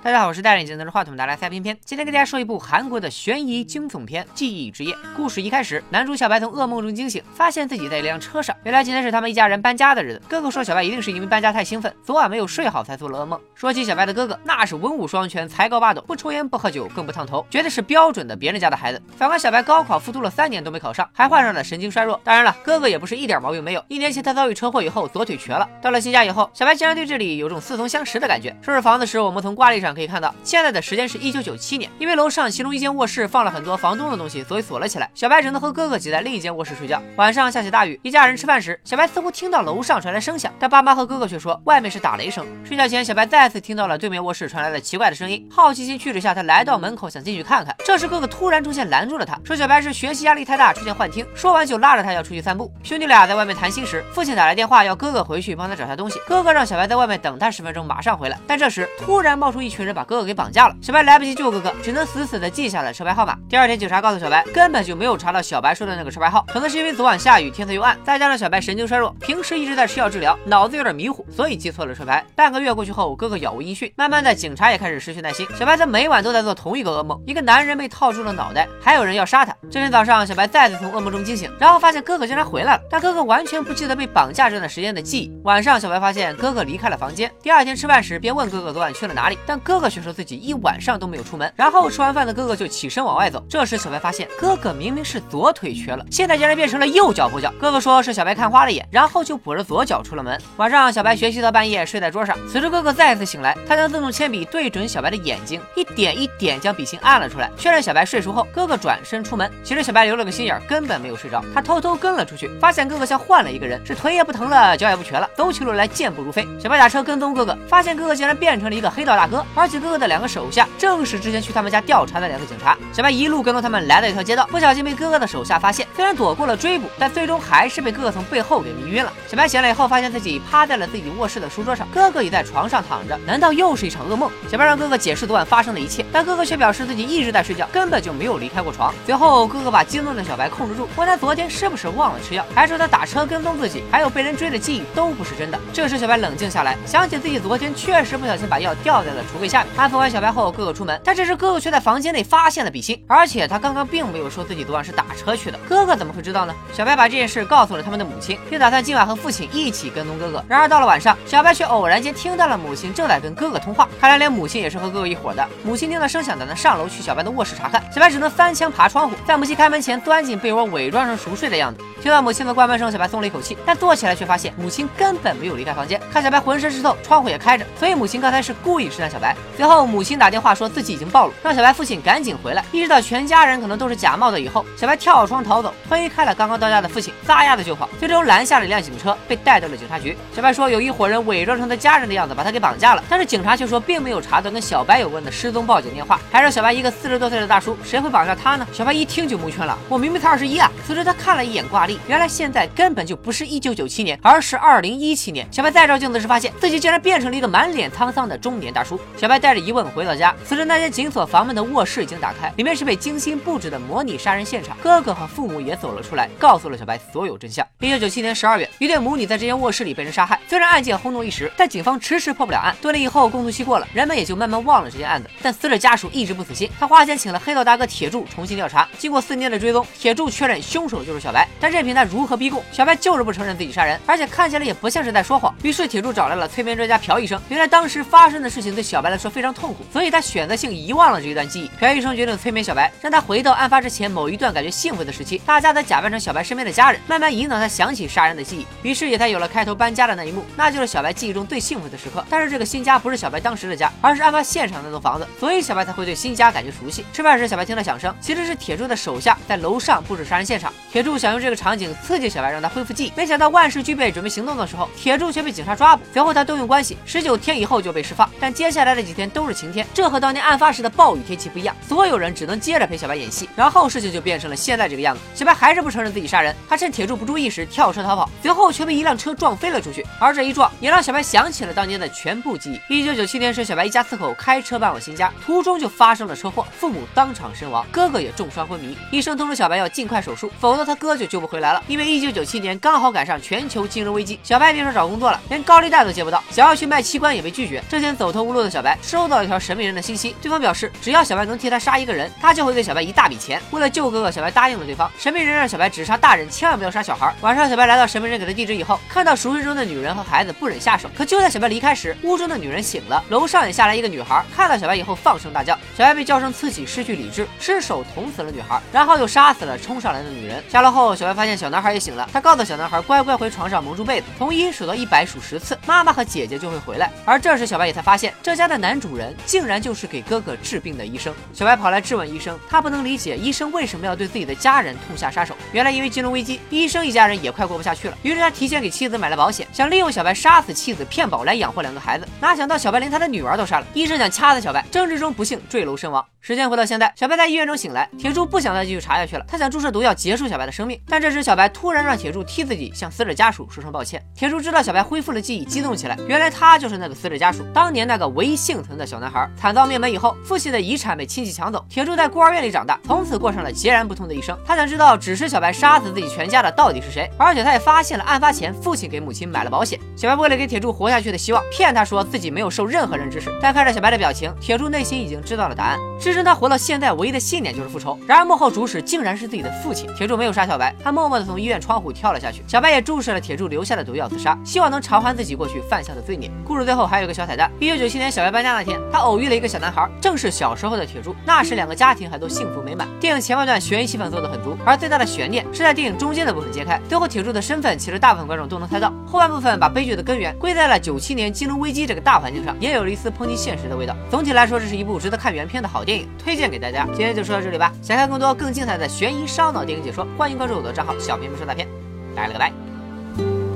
大家好，我是戴眼镜拿着话筒的来塞偏偏，今天跟大家说一部韩国的悬疑惊悚片《记忆之夜》。故事一开始，男主小白从噩梦中惊醒，发现自己在一辆车上。原来今天是他们一家人搬家的日子。哥哥说小白一定是因为搬家太兴奋，昨晚没有睡好才做了噩梦。说起小白的哥哥，那是文武双全，才高八斗，不抽烟不喝酒，更不烫头，绝对是标准的别人家的孩子。反观小白，高考复读了三年都没考上，还患上了神经衰弱。当然了，哥哥也不是一点毛病没有。一年前他遭遇车祸以后，左腿瘸了。到了新家以后，小白竟然对这里有种似曾相识的感觉。收拾房子时，我们从挂历上可以看到，现在。的时间是一九九七年，因为楼上其中一间卧室放了很多房东的东西，所以锁了起来。小白只能和哥哥挤在另一间卧室睡觉。晚上下起大雨，一家人吃饭时，小白似乎听到楼上传来声响，但爸妈和哥哥却说外面是打雷声。睡觉前，小白再次听到了对面卧室传来的奇怪的声音，好奇心驱使下，他来到门口想进去看看。这时哥哥突然出现拦住了他，说小白是学习压力太大出现幻听。说完就拉着他要出去散步。兄弟俩在外面谈心时，父亲打来电话要哥哥回去帮他找下东西。哥哥让小白在外面等他十分钟，马上回来。但这时突然冒出一群人把哥哥给绑架了，小白来不及。救哥哥，只能死死的记下了车牌号码。第二天，警察告诉小白，根本就没有查到小白说的那个车牌号，可能是因为昨晚下雨，天色又暗，再加上小白神经衰弱，平时一直在吃药治疗，脑子有点迷糊，所以记错了车牌。半个月过去后，哥哥杳无音讯，慢慢的，警察也开始失去耐心。小白则每晚都在做同一个噩梦，一个男人被套住了脑袋，还有人要杀他。这天早上，小白再次从噩梦中惊醒，然后发现哥哥竟然回来了，但哥哥完全不记得被绑架这段时间的记忆。晚上，小白发现哥哥离开了房间。第二天吃饭时，便问哥哥昨晚去了哪里，但哥哥却说自己一晚上都没有出门。然后吃完。饭的哥哥就起身往外走，这时小白发现哥哥明明是左腿瘸了，现在竟然变成了右脚跛脚。哥哥说是小白看花了眼，然后就跛着左脚出了门。晚上小白学习到半夜睡在桌上，此时哥哥再次醒来，他将自动铅笔对准小白的眼睛，一点一点将笔芯按了出来，确认小白睡熟后，哥哥转身出门。其实小白留了个心眼，根本没有睡着，他偷偷跟了出去，发现哥哥像换了一个人，是腿也不疼了，脚也不瘸了，走起路来健步如飞。小白打车跟踪哥哥，发现哥哥竟然变成了一个黑道大哥，而且哥哥的两个手下正是之前去他们家调查的两个警察。小白一路跟踪他们，来到一条街道，不小心被哥哥的手下发现。虽然躲过了追捕，但最终还是被哥哥从背后给迷晕了。小白醒来以后，发现自己趴在了自己卧室的书桌上，哥哥也在床上躺着。难道又是一场噩梦？小白让哥哥解释昨晚发生的一切，但哥哥却表示自己一直在睡觉，根本就没有离开过床。随后，哥哥把激动的小白控制住，问他昨天是不是忘了吃药，还说他打车跟踪自己，还有被人追的记忆都不是真的。这时，小白冷静下来，想起自己昨天确实不小心把药掉在了橱柜下面。安抚完小白后，哥哥出门，但这时哥哥却在房间内发现了笔芯，而且。他刚刚并没有说自己昨晚是打车去的，哥哥怎么会知道呢？小白把这件事告诉了他们的母亲，并打算今晚和父亲一起跟踪哥哥。然而到了晚上，小白却偶然间听到了母亲正在跟哥哥通话，看来连母亲也是和哥哥一伙的。母亲听到声响，打算上楼去小白的卧室查看，小白只能翻墙爬窗户，在母亲开门前钻进被窝，伪装成熟睡的样子。听到母亲的关门声，小白松了一口气，但坐起来却发现母亲根本没有离开房间。看小白浑身湿透，窗户也开着，所以母亲刚才是故意试探小白。随后母亲打电话说自己已经暴露，让小白父亲赶紧回来。意识到全家人可能都是假。冒的以后，小白跳窗逃走，推开了刚刚到家的父亲，撒丫子就跑，最终拦下了一辆警车，被带到了警察局。小白说有一伙人伪装成他家人的样子把他给绑架了，但是警察却说并没有查到跟小白有关的失踪报警电话，还让小白一个四十多岁的大叔，谁会绑架他呢？小白一听就蒙圈了，我明明才二十一啊！此时他看了一眼挂历，原来现在根本就不是一九九七年，而是二零一七年。小白再照镜子时，发现自己竟然变成了一个满脸沧桑的中年大叔。小小白带着疑问回到家，此时那间紧锁房门的卧室已经打开，里面是被精心布置的模拟杀人现场。哥哥和父母也走了出来，告诉了小白所有真相。一九九七年十二月，一对母女在这间卧室里被人杀害。虽然案件轰动一时，但警方迟迟破不了案。多年以后，公诉期过了，人们也就慢慢忘了这件案子。但死者家属一直不死心，他花钱请了黑道大哥铁柱重新调查。经过四年的追踪，铁柱确认凶手就是小白。但任凭他如何逼供，小白就是不承认自己杀人，而且看起来也不像是在说谎。于是铁柱找来了催眠专家朴医生。原来当时发生的事情对小白来说非常痛苦，所以他选择性遗忘了这一段记忆。朴医生决定催眠小白，让他回到案发之前某一段感觉幸福的时期。大家则假扮成小白身边的家人，慢慢引导他想起杀人的记忆，于是也才有了开头搬家的那一幕，那就是小白记忆中最幸福的时刻。但是这个新家不是小白当时的家，而是案发现场那栋房子，所以小白才会对新家感觉熟悉。吃饭时，小白听到响声，其实是铁柱的手下在楼上布置杀人现场。铁柱想用这个场景刺激小白，让他恢复记忆，没想到万事俱备，准备行动的时候，铁柱却被警察抓捕。随后他动用关系，十九天以后就被释放。但接下来这几天都是晴天，这和当年案发时的暴雨天气不一样，所有人只能接着陪小白演戏。然后事情就变成了现在这个样子，小白还是不承认自己。杀人，他趁铁柱不注意时跳车逃跑，随后却被一辆车撞飞了出去。而这一撞也让小白想起了当年的全部记忆。一九九七年时，小白一家四口开车搬往新家，途中就发生了车祸，父母当场身亡，哥哥也重伤昏迷。医生通知小白要尽快手术，否则他哥就救不回来了。因为一九九七年刚好赶上全球金融危机，小白别说找工作了，连高利贷都借不到，想要去卖器官也被拒绝。这天走投无路的小白。白收到一条神秘人的信息，对方表示只要小白能替他杀一个人，他就会给小白一大笔钱。为了救哥哥，小白答应了对方。神秘人让小白只杀大人，千万不要杀小孩。晚上，小白来到神秘人给的地址以后，看到熟睡中的女人和孩子，不忍下手。可就在小白离开时，屋中的女人醒了，楼上也下来一个女孩，看到小白以后放声大叫。小白被叫声刺激，失去理智，失手捅死了女孩，然后又杀死了冲上来的女人。下楼后，小白发现小男孩也醒了，他告诉小男孩乖乖回床上蒙住被子，从一数到一百数十次，妈妈和姐姐就会回来。而这时，小白也才发现这家的男主人竟然就是给哥哥治病的医生。小白跑来质问医生，他不能理解医生为什么要对自己的家人痛下杀手。原来因为金融危机，医生一家人也快过不下去了，于是他提前给妻子买了保险，想利用小白杀死妻子骗保来养活两个孩子。哪想到小白连他的女儿都杀了，医生想掐死小白，争执中不幸坠楼身亡。时间回到现在，小白在医院中醒来，铁柱不想再继续查下去了，他想注射毒药结束小白的生命。但这时小白突然让铁柱替自己向死者家属说声抱歉。铁柱知道小白恢复了记忆，激动起来，原来他就是那个死者家属，当年那个唯一幸存的小男孩。惨遭灭门以后，父亲的遗产被亲戚抢走，铁柱在孤儿院里长大，从此过上了截然不同的一生。他想知道指使小白杀死自己全家的到底是谁，而且他也发现了案发前父亲给母亲买了保险。小白为了给铁柱活下去的希望，骗他说自己没有受任何人指使。但看着小白的表情，铁柱内心已经知道了答案。支撑他活到现在唯一的信念就是复仇。然而幕后主使竟然是自己的父亲。铁柱没有杀小白，他默默地从医院窗户跳了下去。小白也注射了铁柱留下的毒药自杀，希望能偿还自己过去犯下的罪孽。故事最后还有个小彩蛋：一九九七年小白搬家那天，他偶遇了一个小男孩，正是小时候的铁柱。那时两个家庭还都幸福美满。电影前半段悬疑气氛做得很足，而最大的悬念是在电影中间的部分揭开。最后铁柱的身份其实大部分观众都能猜到。后半部分把悲剧的根源归在了九七年金融危机这个大环境上，也有了一丝抨击现实的味道。总体来说，这是一部值得看原片的好电影，推荐给大家。今天就说到这里吧。想看更多更精彩的悬疑烧脑电影解说，欢迎关注我的账号“小屏幕说大片”。拜了个拜。